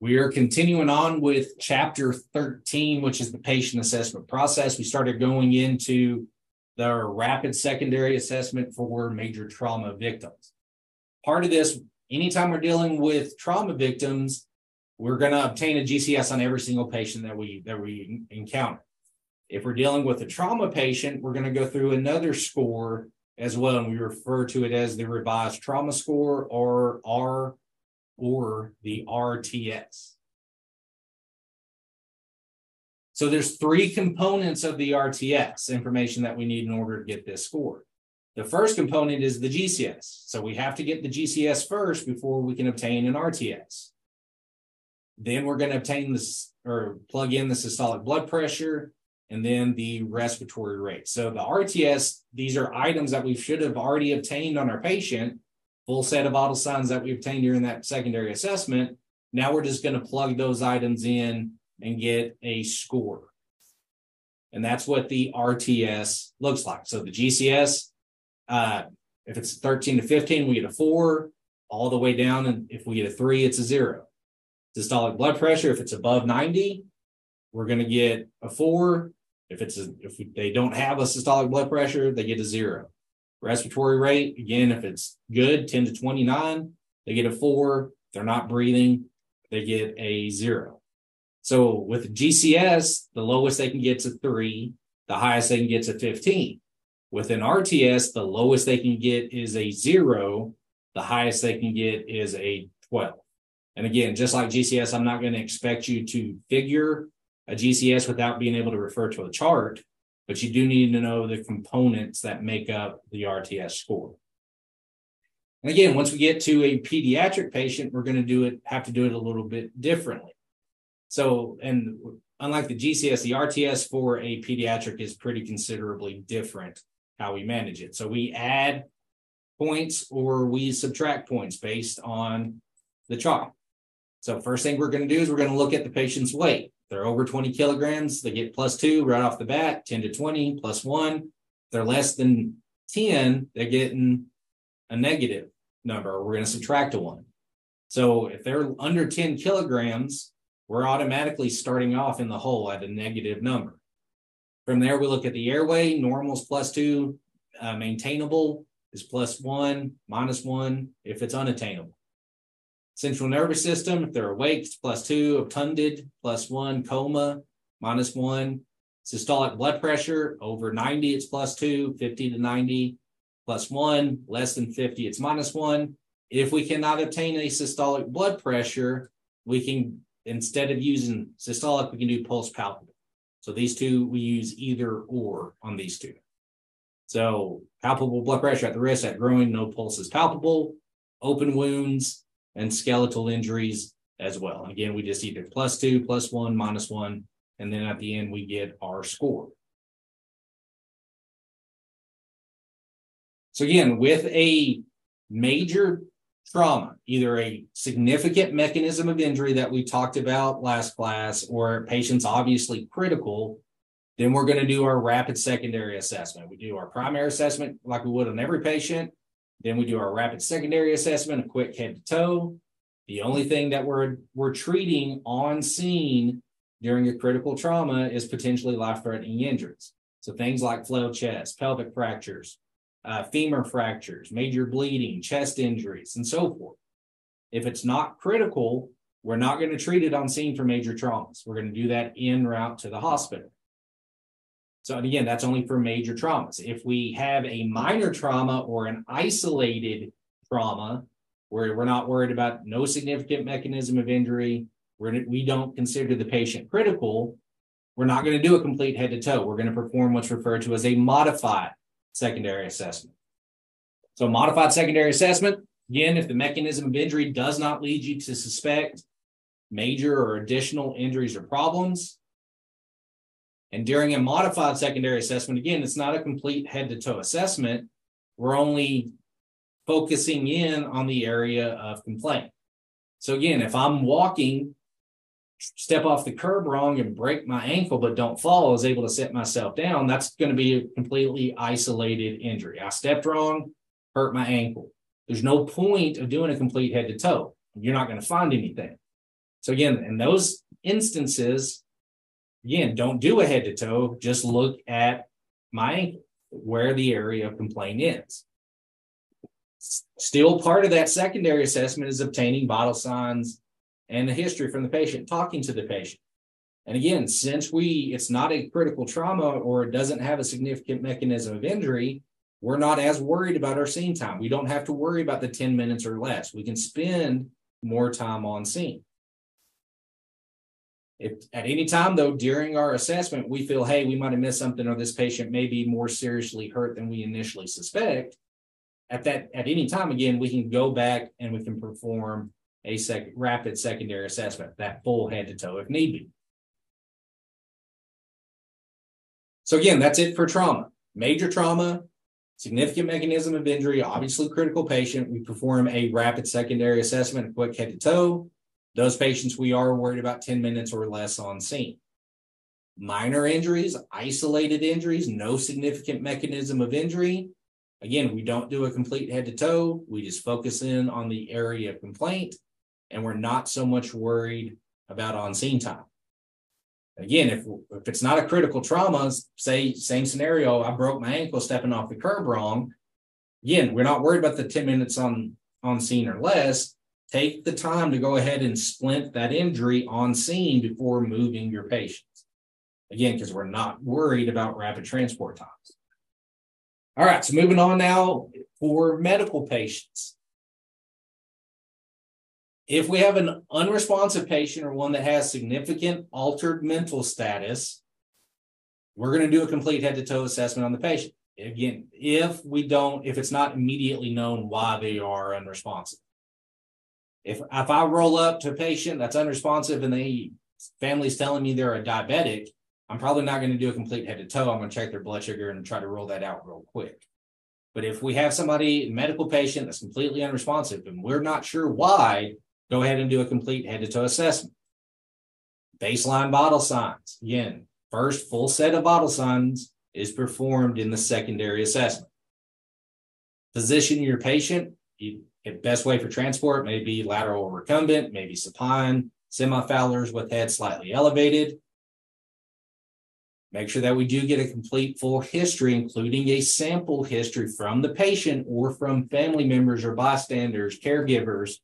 We are continuing on with chapter 13, which is the patient assessment process. We started going into the rapid secondary assessment for major trauma victims. Part of this, anytime we're dealing with trauma victims, we're going to obtain a GCS on every single patient that we that we encounter. If we're dealing with a trauma patient, we're going to go through another score as well, and we refer to it as the revised trauma score or R or the RTS. So there's three components of the RTS information that we need in order to get this score. The first component is the GCS. So we have to get the GCS first before we can obtain an RTS. Then we're going to obtain this or plug in the systolic blood pressure and then the respiratory rate. So the RTS, these are items that we should have already obtained on our patient full set of vital signs that we obtained during that secondary assessment. Now we're just going to plug those items in and get a score. And that's what the RTS looks like. So the GCS, uh, if it's 13 to 15, we get a four all the way down. And if we get a three, it's a zero. Systolic blood pressure, if it's above 90, we're going to get a four. If it's a, if they don't have a systolic blood pressure, they get a zero. Respiratory rate, again, if it's good, 10 to 29, they get a four. They're not breathing, they get a zero. So with GCS, the lowest they can get to three, the highest they can get to 15. With an RTS, the lowest they can get is a zero, the highest they can get is a 12. And again, just like GCS, I'm not going to expect you to figure a GCS without being able to refer to a chart but you do need to know the components that make up the RTS score. And again, once we get to a pediatric patient, we're going to do it, have to do it a little bit differently. So, and unlike the GCS, the RTS for a pediatric is pretty considerably different how we manage it. So we add points or we subtract points based on the child. So first thing we're going to do is we're going to look at the patient's weight they're over 20 kilograms, they get plus two right off the bat, 10 to 20, plus one. They're less than 10, they're getting a negative number. We're going to subtract a one. So if they're under 10 kilograms, we're automatically starting off in the hole at a negative number. From there, we look at the airway, normals plus two, uh, maintainable is plus one, minus one if it's unattainable. Central nervous system, if they're awake, it's plus two, obtunded, plus one, coma, minus one. Systolic blood pressure, over 90, it's plus two, 50 to 90, plus one, less than 50, it's minus one. If we cannot obtain a systolic blood pressure, we can, instead of using systolic, we can do pulse palpable. So these two, we use either or on these two. So palpable blood pressure at the wrist, at groin, no pulse is palpable. Open wounds, and skeletal injuries as well. And again, we just either plus two, plus one, minus one, and then at the end we get our score. So again, with a major trauma, either a significant mechanism of injury that we talked about last class, or patient's obviously critical, then we're going to do our rapid secondary assessment. We do our primary assessment like we would on every patient. Then we do our rapid secondary assessment, a quick head to toe. The only thing that we're we're treating on scene during a critical trauma is potentially life-threatening injuries. So things like flail chest, pelvic fractures, uh, femur fractures, major bleeding, chest injuries, and so forth. If it's not critical, we're not going to treat it on scene for major traumas. We're going to do that in route to the hospital. So, again, that's only for major traumas. If we have a minor trauma or an isolated trauma where we're not worried about no significant mechanism of injury, we're, we don't consider the patient critical, we're not going to do a complete head to toe. We're going to perform what's referred to as a modified secondary assessment. So, modified secondary assessment, again, if the mechanism of injury does not lead you to suspect major or additional injuries or problems, and during a modified secondary assessment, again, it's not a complete head to toe assessment. We're only focusing in on the area of complaint. So again, if I'm walking, step off the curb wrong and break my ankle, but don't fall, I was able to set myself down, that's going to be a completely isolated injury. I stepped wrong, hurt my ankle. There's no point of doing a complete head to toe. You're not going to find anything. So again, in those instances, again, don't do a head to toe. Just look at my where the area of complaint is. Still part of that secondary assessment is obtaining vital signs and the history from the patient, talking to the patient. And again, since we it's not a critical trauma or it doesn't have a significant mechanism of injury, we're not as worried about our scene time. We don't have to worry about the 10 minutes or less. We can spend more time on scene. If at any time though during our assessment we feel hey we might have missed something or this patient may be more seriously hurt than we initially suspect at that at any time again we can go back and we can perform a sec, rapid secondary assessment that full head to toe if need be. So again that's it for trauma. Major trauma significant mechanism of injury obviously critical patient. We perform a rapid secondary assessment quick head to toe those patients, we are worried about 10 minutes or less on scene. Minor injuries, isolated injuries, no significant mechanism of injury. Again, we don't do a complete head to toe. We just focus in on the area of complaint, and we're not so much worried about on scene time. Again, if, if it's not a critical trauma, say, same scenario, I broke my ankle stepping off the curb wrong. Again, we're not worried about the 10 minutes on, on scene or less take the time to go ahead and splint that injury on scene before moving your patients. Again, because we're not worried about rapid transport times. All right, so moving on now for medical patients. If we have an unresponsive patient or one that has significant altered mental status, we're going to do a complete head to toe assessment on the patient. Again, if we don't, if it's not immediately known why they are unresponsive. If if I roll up to a patient that's unresponsive and the family's telling me they're a diabetic, I'm probably not going to do a complete head to toe. I'm going to check their blood sugar and try to roll that out real quick. But if we have somebody, medical patient that's completely unresponsive and we're not sure why, go ahead and do a complete head to toe assessment. Baseline vital signs. Again, first full set of vital signs is performed in the secondary assessment. Position your patient. You best way for transport may be lateral recumbent, maybe supine, semi-Fowlers with head slightly elevated. Make sure that we do get a complete full history, including a sample history from the patient or from family members or bystanders, caregivers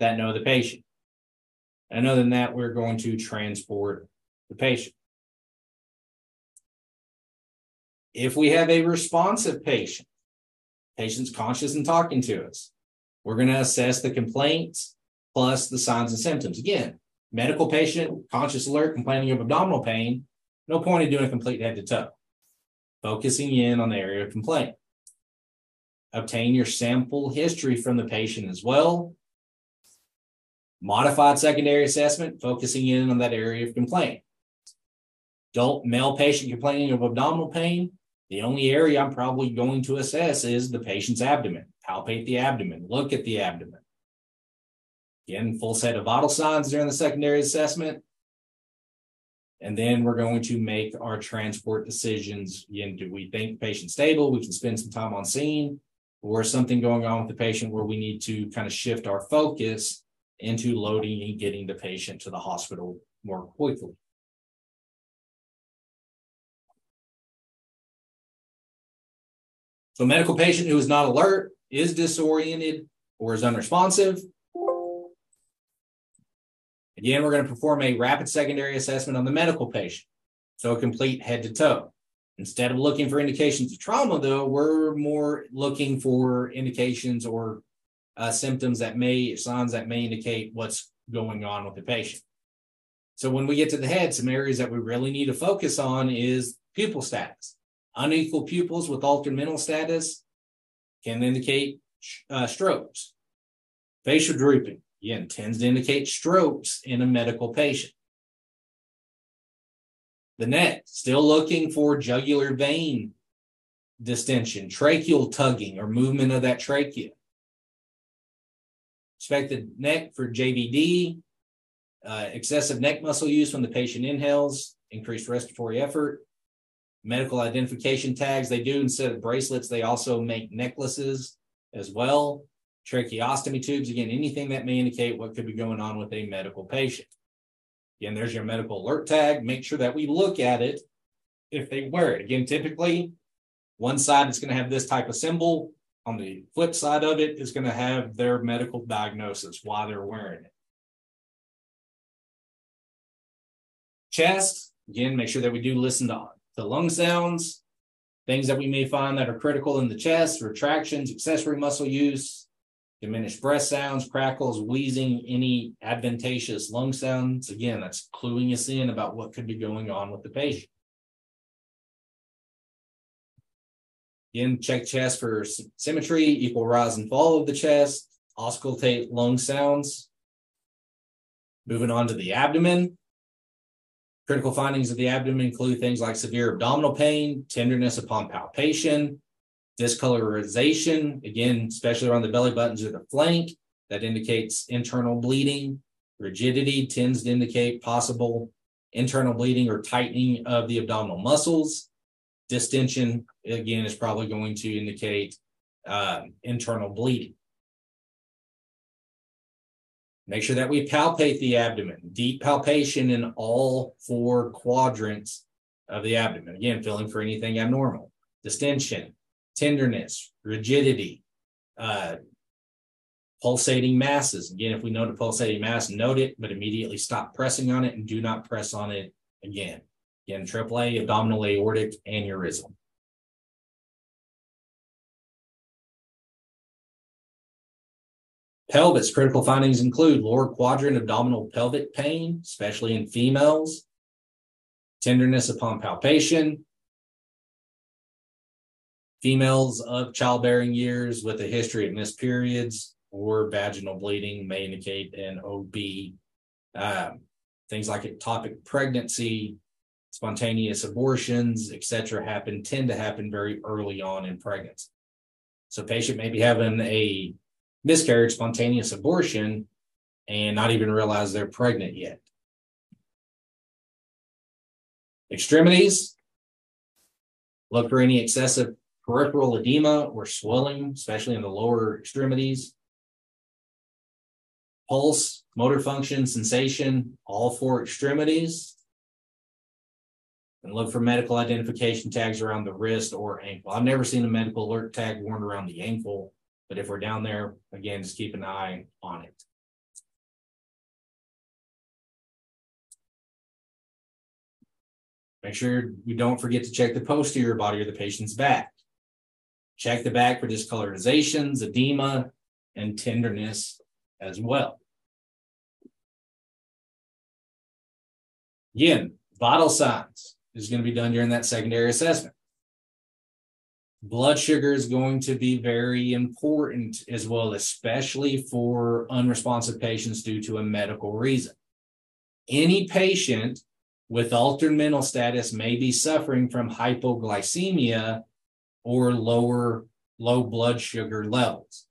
that know the patient. And other than that, we're going to transport the patient. If we have a responsive patient, patient's conscious and talking to us, we're going to assess the complaints plus the signs and symptoms. Again, medical patient, conscious alert, complaining of abdominal pain, no point in doing a complete head to toe. Focusing in on the area of complaint. Obtain your sample history from the patient as well. Modified secondary assessment, focusing in on that area of complaint. Adult male patient complaining of abdominal pain, the only area I'm probably going to assess is the patient's abdomen palpate the abdomen, look at the abdomen. Again, full set of vital signs during the secondary assessment. And then we're going to make our transport decisions. Again, do we think the patient's stable? We can spend some time on scene, or something going on with the patient where we need to kind of shift our focus into loading and getting the patient to the hospital more quickly. So, a medical patient who is not alert, is disoriented or is unresponsive. Again, we're going to perform a rapid secondary assessment on the medical patient. So a complete head to toe. Instead of looking for indications of trauma, though, we're more looking for indications or uh, symptoms that may, signs that may indicate what's going on with the patient. So when we get to the head, some areas that we really need to focus on is pupil status. Unequal pupils with altered mental status can indicate uh, strokes. Facial drooping, again, tends to indicate strokes in a medical patient. The neck, still looking for jugular vein distension, tracheal tugging or movement of that trachea. Expected neck for JVD, uh, excessive neck muscle use when the patient inhales, increased respiratory effort, medical identification tags. They do instead of bracelets, they also make necklaces as well. tracheostomy tubes, again, anything that may indicate what could be going on with a medical patient. Again, there's your medical alert tag. Make sure that we look at it if they wear it. Again, typically, one side is going to have this type of symbol. On the flip side of it is going to have their medical diagnosis why they're wearing it. Chest, again, make sure that we do listen to the lung sounds, things that we may find that are critical in the chest, retractions, accessory muscle use, diminished breath sounds, crackles, wheezing, any adventitious lung sounds. Again, that's cluing us in about what could be going on with the patient. Again, check chest for symmetry, equal rise and fall of the chest, auscultate lung sounds. Moving on to the abdomen. Critical findings of the abdomen include things like severe abdominal pain, tenderness upon palpation, discolorization, again, especially around the belly buttons or the flank, that indicates internal bleeding. Rigidity tends to indicate possible internal bleeding or tightening of the abdominal muscles. Distension, again, is probably going to indicate uh, internal bleeding. Make sure that we palpate the abdomen, deep palpation in all four quadrants of the abdomen. Again, feeling for anything abnormal, distension, tenderness, rigidity, uh, pulsating masses. Again, if we note a pulsating mass, note it, but immediately stop pressing on it and do not press on it again. Again, AAA, abdominal aortic aneurysm. Pelvis critical findings include lower quadrant abdominal pelvic pain, especially in females, tenderness upon palpation, females of childbearing years with a history of missed periods or vaginal bleeding may indicate an OB. Um, things like ectopic pregnancy, spontaneous abortions, etc., happen tend to happen very early on in pregnancy. So, patient may be having a miscarriage, spontaneous abortion, and not even realize they're pregnant yet. Extremities look for any excessive peripheral edema or swelling, especially in the lower extremities. Pulse, motor function, sensation, all four extremities. And look for medical identification tags around the wrist or ankle. I've never seen a medical alert tag worn around the ankle but if we're down there, again, just keep an eye on it. Make sure we don't forget to check the posterior body or the patient's back. Check the back for discolorizations, edema, and tenderness as well. Again, vital signs is going to be done during that secondary assessment blood sugar is going to be very important as well, especially for unresponsive patients due to a medical reason. Any patient with altered mental status may be suffering from hypoglycemia or lower low blood sugar levels.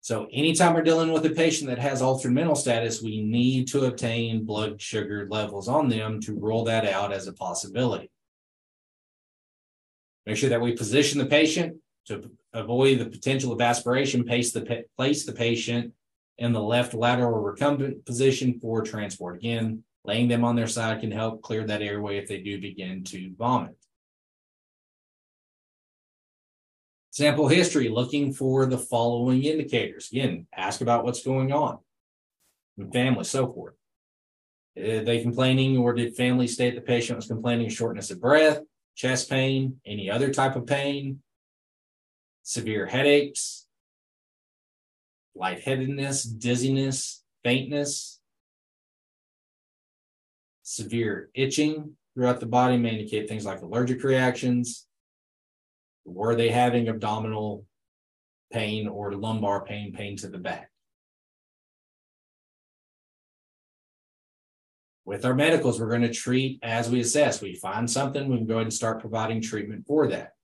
So anytime we're dealing with a patient that has altered mental status, we need to obtain blood sugar levels on them to rule that out as a possibility. Make sure that we position the patient to avoid the potential of aspiration, place the, place the patient in the left lateral recumbent position for transport. Again, laying them on their side can help clear that airway if they do begin to vomit. Sample history, looking for the following indicators. Again, ask about what's going on family, so forth. Are they complaining or did family state the patient was complaining of shortness of breath, chest pain, any other type of pain, severe headaches, lightheadedness, dizziness, faintness, severe itching throughout the body may indicate things like allergic reactions. Were they having abdominal pain or lumbar pain, pain to the back? With our medicals, we're going to treat as we assess. We find something, we can go ahead and start providing treatment for that.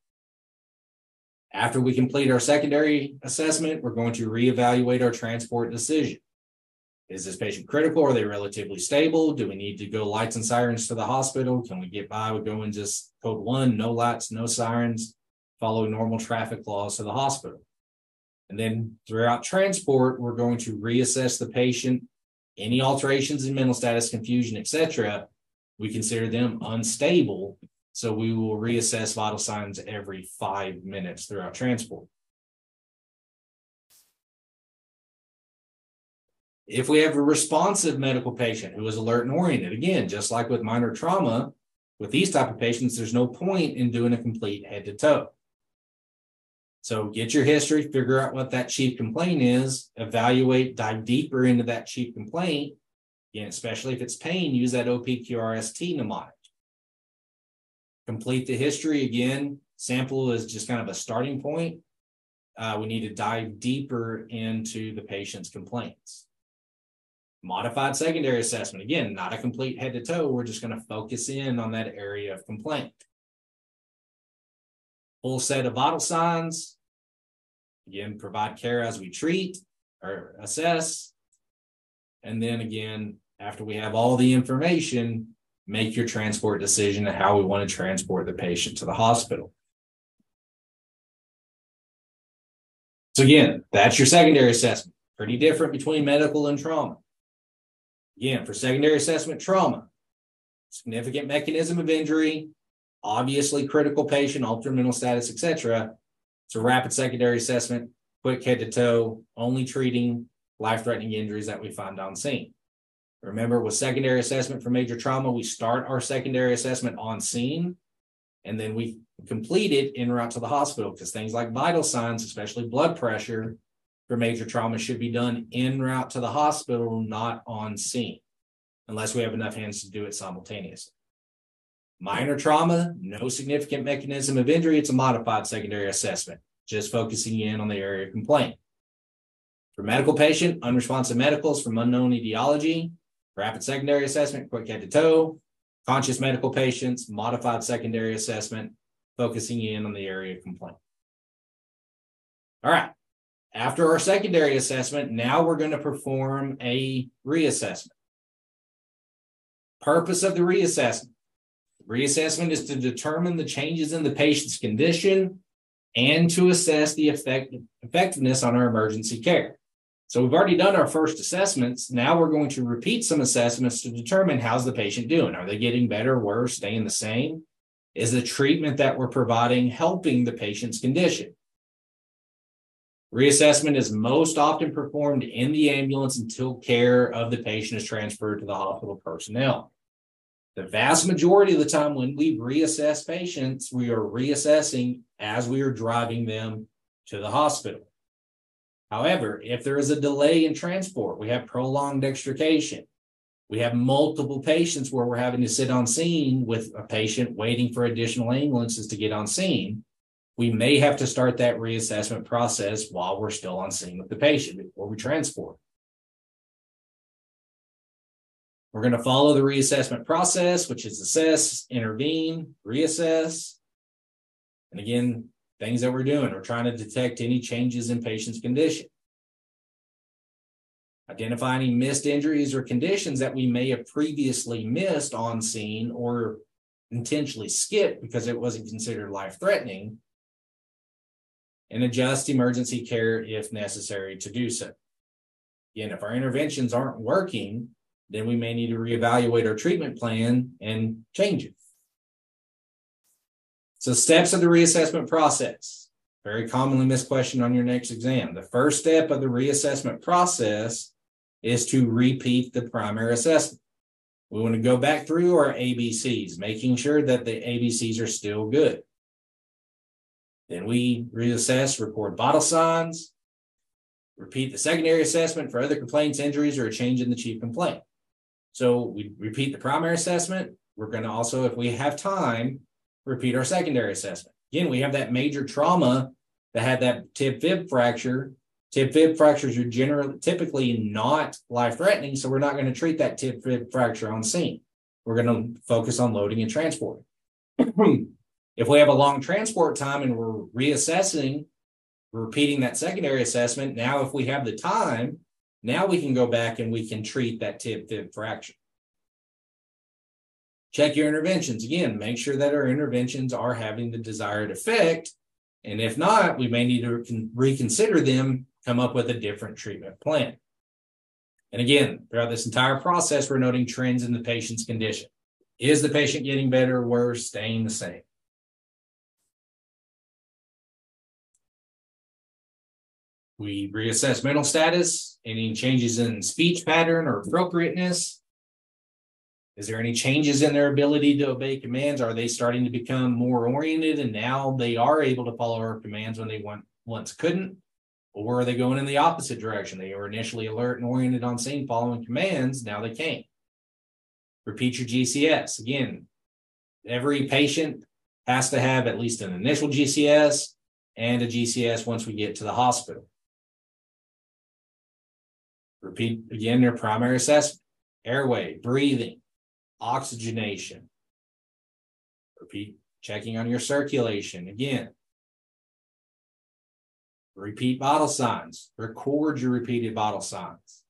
After we complete our secondary assessment, we're going to reevaluate our transport decision. Is this patient critical? Are they relatively stable? Do we need to go lights and sirens to the hospital? Can we get by with going just code one, no lights, no sirens, follow normal traffic laws to the hospital? And then throughout transport, we're going to reassess the patient. Any alterations in mental status, confusion, etc., we consider them unstable. So we will reassess vital signs every five minutes throughout transport. If we have a responsive medical patient who is alert and oriented, again, just like with minor trauma, with these type of patients, there's no point in doing a complete head to toe. So get your history, figure out what that chief complaint is, evaluate, dive deeper into that chief complaint. Again, especially if it's pain, use that OPQRST mnemonic. Complete the history again. Sample is just kind of a starting point. Uh, we need to dive deeper into the patient's complaints. Modified secondary assessment, again, not a complete head to toe. We're just going to focus in on that area of complaint. Full set of vital signs. Again, provide care as we treat or assess. And then again, after we have all the information, make your transport decision of how we want to transport the patient to the hospital. So again, that's your secondary assessment. Pretty different between medical and trauma. Again, for secondary assessment trauma, significant mechanism of injury, obviously critical patient, altered mental status, etc. It's a rapid secondary assessment, quick head to toe, only treating life threatening injuries that we find on scene. Remember, with secondary assessment for major trauma, we start our secondary assessment on scene and then we complete it en route to the hospital because things like vital signs, especially blood pressure, for major trauma should be done en route to the hospital, not on scene, unless we have enough hands to do it simultaneously. Minor trauma, no significant mechanism of injury. It's a modified secondary assessment, just focusing in on the area of complaint. For medical patient, unresponsive medicals from unknown etiology, rapid secondary assessment, quick head to toe. Conscious medical patients, modified secondary assessment, focusing in on the area of complaint. All right. After our secondary assessment, now we're going to perform a reassessment. Purpose of the reassessment. Reassessment is to determine the changes in the patient's condition and to assess the effect, effectiveness on our emergency care. So we've already done our first assessments. Now we're going to repeat some assessments to determine how's the patient doing. Are they getting better, worse, staying the same? Is the treatment that we're providing helping the patient's condition? Reassessment is most often performed in the ambulance until care of the patient is transferred to the hospital personnel. The vast majority of the time when we reassess patients, we are reassessing as we are driving them to the hospital. However, if there is a delay in transport, we have prolonged extrication, we have multiple patients where we're having to sit on scene with a patient waiting for additional ambulances to get on scene we may have to start that reassessment process while we're still on scene with the patient before we transport. We're going to follow the reassessment process, which is assess, intervene, reassess. And again, things that we're doing, we're trying to detect any changes in patient's condition. Identify any missed injuries or conditions that we may have previously missed on scene or intentionally skipped because it wasn't considered life threatening and adjust emergency care if necessary to do so. Again, if our interventions aren't working, then we may need to reevaluate our treatment plan and change it. So, steps of the reassessment process. Very commonly missed question on your next exam. The first step of the reassessment process is to repeat the primary assessment. We want to go back through our ABCs, making sure that the ABCs are still good. Then we reassess, record vital signs, repeat the secondary assessment for other complaints, injuries, or a change in the chief complaint. So we repeat the primary assessment. We're going to also, if we have time, repeat our secondary assessment. Again, we have that major trauma that had that tib fib fracture. Tib fib fractures are generally typically not life threatening, so we're not going to treat that tib fib fracture on scene. We're going to focus on loading and transporting. If we have a long transport time and we're reassessing, repeating that secondary assessment, now if we have the time, now we can go back and we can treat that tib fib fracture. Check your interventions. Again, make sure that our interventions are having the desired effect And if not, we may need to reconsider them, come up with a different treatment plan. And again, throughout this entire process, we're noting trends in the patient's condition. Is the patient getting better or worse, staying the same? We reassess mental status, any changes in speech pattern or appropriateness. Is there any changes in their ability to obey commands? Are they starting to become more oriented and now they are able to follow our commands when they once couldn't? Or are they going in the opposite direction? They were initially alert and oriented on scene following commands, now they can't. Repeat your GCS. Again, every patient has to have at least an initial GCS and a GCS once we get to the hospital. Repeat again their primary assessment airway, breathing, oxygenation. Repeat checking on your circulation again. Repeat vital signs, record your repeated vital signs.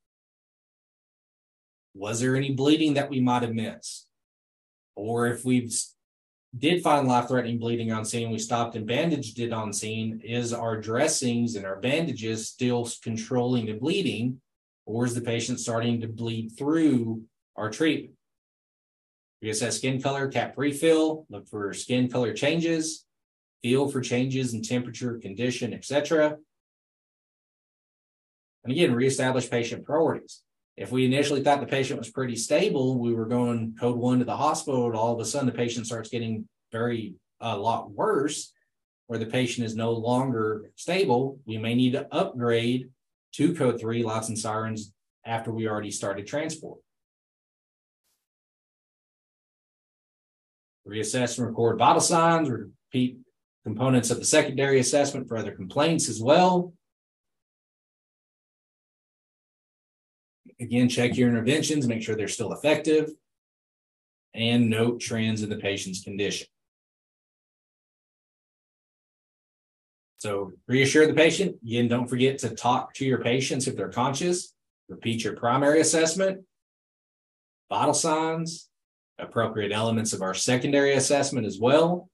Was there any bleeding that we might have missed? Or if we did find life threatening bleeding on scene, we stopped and bandaged it on scene, is our dressings and our bandages still controlling the bleeding? Or is the patient starting to bleed through our treatment? We assess skin color, cap refill, look for skin color changes, feel for changes in temperature, condition, etc. And again, reestablish patient priorities. If we initially thought the patient was pretty stable, we were going code one to the hospital, and all of a sudden the patient starts getting very a lot worse, where the patient is no longer stable, we may need to upgrade to code three, lights and sirens after we already started transport. Reassess and record vital signs, repeat components of the secondary assessment for other complaints as well. Again, check your interventions, make sure they're still effective, and note trends in the patient's condition. So reassure the patient. Again, don't forget to talk to your patients if they're conscious. Repeat your primary assessment, vital signs, appropriate elements of our secondary assessment as well.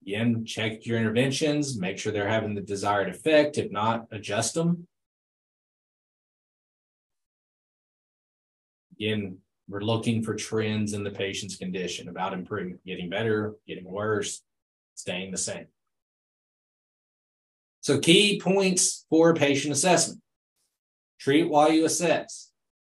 Again, check your interventions, make sure they're having the desired effect. If not, adjust them. Again, we're looking for trends in the patient's condition about improvement, getting better, getting worse, staying the same. So, key points for patient assessment treat while you assess.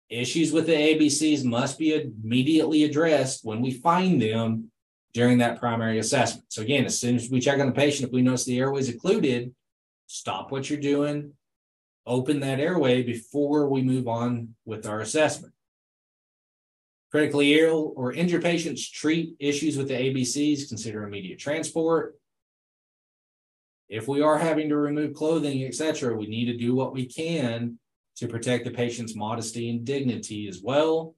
Issues with the ABCs must be immediately addressed when we find them during that primary assessment. So, again, as soon as we check on the patient, if we notice the airway is occluded, stop what you're doing, open that airway before we move on with our assessment. Critically ill or injured patients treat issues with the ABCs, consider immediate transport. If we are having to remove clothing, etc., we need to do what we can to protect the patient's modesty and dignity as well.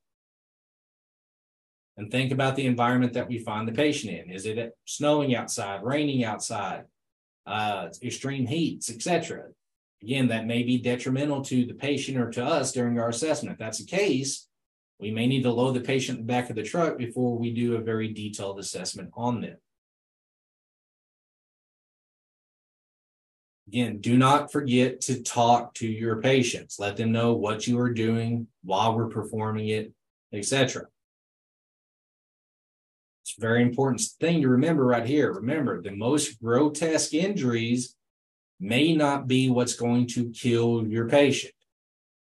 And think about the environment that we find the patient in. Is it snowing outside, raining outside, uh, extreme heats, etc.? Again, that may be detrimental to the patient or to us during our assessment. If that's the case, we may need to load the patient in the back of the truck before we do a very detailed assessment on them. Again, do not forget to talk to your patients. Let them know what you are doing while we're performing it, etc. It's a very important thing to remember right here. Remember, the most grotesque injuries may not be what's going to kill your patient.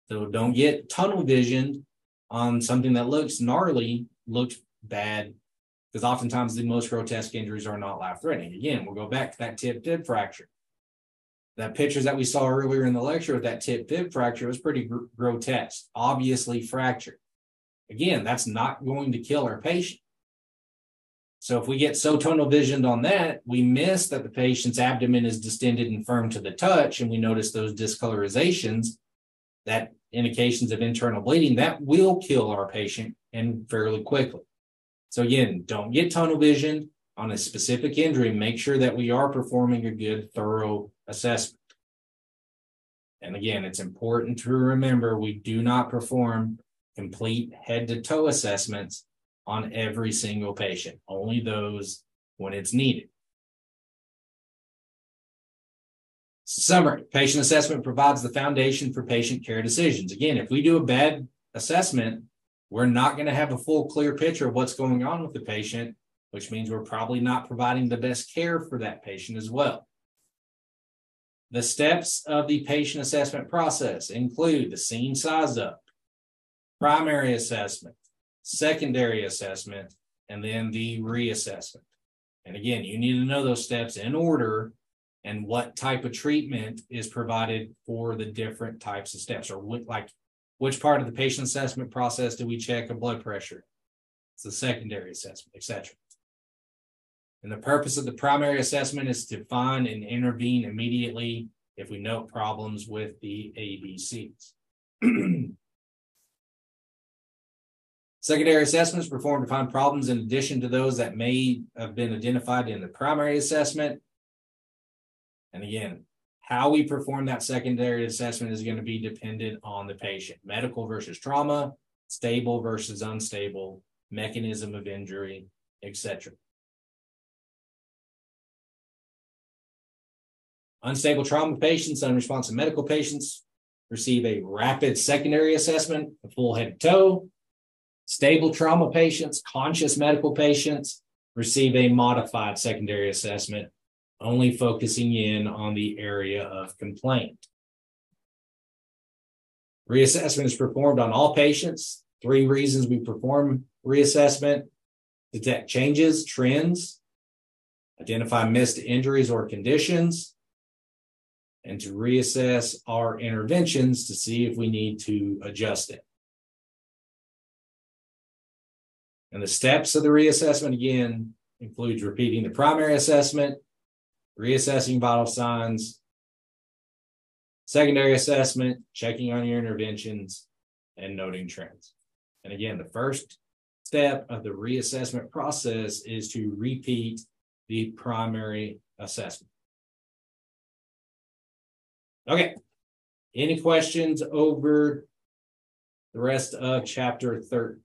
So don't get tunnel vision on something that looks gnarly, looks bad, because oftentimes the most grotesque injuries are not life threatening. Again, we'll go back to that tib fib fracture. That pictures that we saw earlier in the lecture with that tib fib fracture was pretty gr- grotesque, obviously fractured. Again, that's not going to kill our patient. So if we get so tunnel visioned on that, we miss that the patient's abdomen is distended and firm to the touch, and we notice those discolorizations that indications of internal bleeding, that will kill our patient and fairly quickly. So again, don't get tunnel vision on a specific injury. Make sure that we are performing a good, thorough assessment. And again, it's important to remember we do not perform complete head to toe assessments on every single patient, only those when it's needed. Summary patient assessment provides the foundation for patient care decisions. Again, if we do a bad assessment, we're not going to have a full, clear picture of what's going on with the patient, which means we're probably not providing the best care for that patient as well. The steps of the patient assessment process include the scene size up, primary assessment, secondary assessment, and then the reassessment. And again, you need to know those steps in order and what type of treatment is provided for the different types of steps or what, like which part of the patient assessment process do we check a blood pressure? It's the secondary assessment, etc. And the purpose of the primary assessment is to find and intervene immediately if we note problems with the ABCs. Secondary assessments performed to find problems in addition to those that may have been identified in the primary assessment. And again, how we perform that secondary assessment is going to be dependent on the patient. Medical versus trauma, stable versus unstable, mechanism of injury, etc. Unstable trauma patients, unresponsive medical patients receive a rapid secondary assessment, a full head to toe. Stable trauma patients, conscious medical patients receive a modified secondary assessment, only focusing in on the area of complaint. Reassessment is performed on all patients. Three reasons we perform reassessment detect changes, trends, identify missed injuries or conditions, and to reassess our interventions to see if we need to adjust it. And the steps of the reassessment again includes repeating the primary assessment, reassessing vital signs, secondary assessment, checking on your interventions, and noting trends. And again, the first step of the reassessment process is to repeat the primary assessment. Okay. Any questions over the rest of chapter 13?